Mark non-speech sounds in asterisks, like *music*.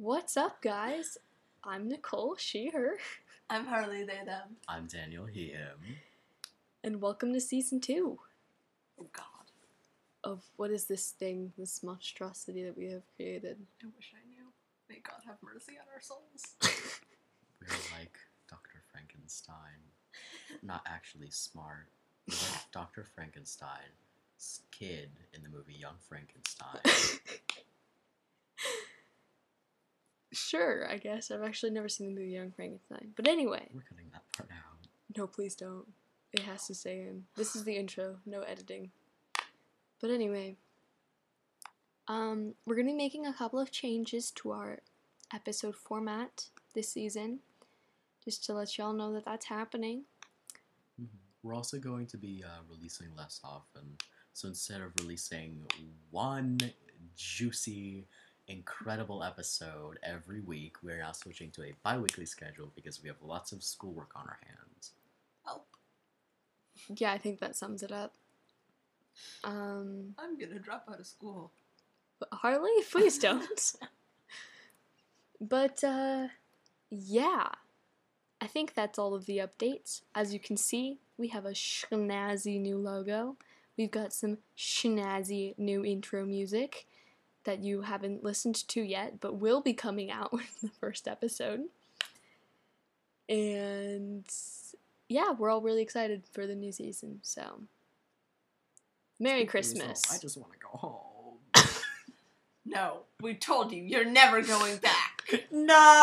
What's up, guys? I'm Nicole, she, her, I'm Harley, they, them. I'm Daniel, he, him. and welcome to season two Oh God, of what is this thing, this monstrosity that we have created. I wish I knew. May God have mercy on our souls. *laughs* We're like Dr. Frankenstein. Not actually smart. We're like *laughs* Dr. Frankenstein's kid in the movie Young Frankenstein. *laughs* Sure, I guess. I've actually never seen the movie Young Frankenstein. But anyway, We're cutting that part out. no, please don't. It has to stay in. This is the intro, no editing. But anyway, um, we're gonna be making a couple of changes to our episode format this season, just to let y'all know that that's happening. Mhm. We're also going to be uh, releasing less often. So instead of releasing one juicy, incredible episode every week, we're now switching to a bi weekly schedule because we have lots of schoolwork on our hands. Help. Yeah, I think that sums it up. Um, I'm gonna drop out of school. but Harley, *laughs* please don't. but uh, yeah, I think that's all of the updates. As you can see, we have a schnazzy new logo. We've got some schnazzy new intro music that you haven't listened to yet, but will be coming out *laughs* in the first episode. And yeah, we're all really excited for the new season. So, Merry Speak for yourself. Christmas. I just want to go home. *laughs* No, we told you, you're never going back. *laughs* no!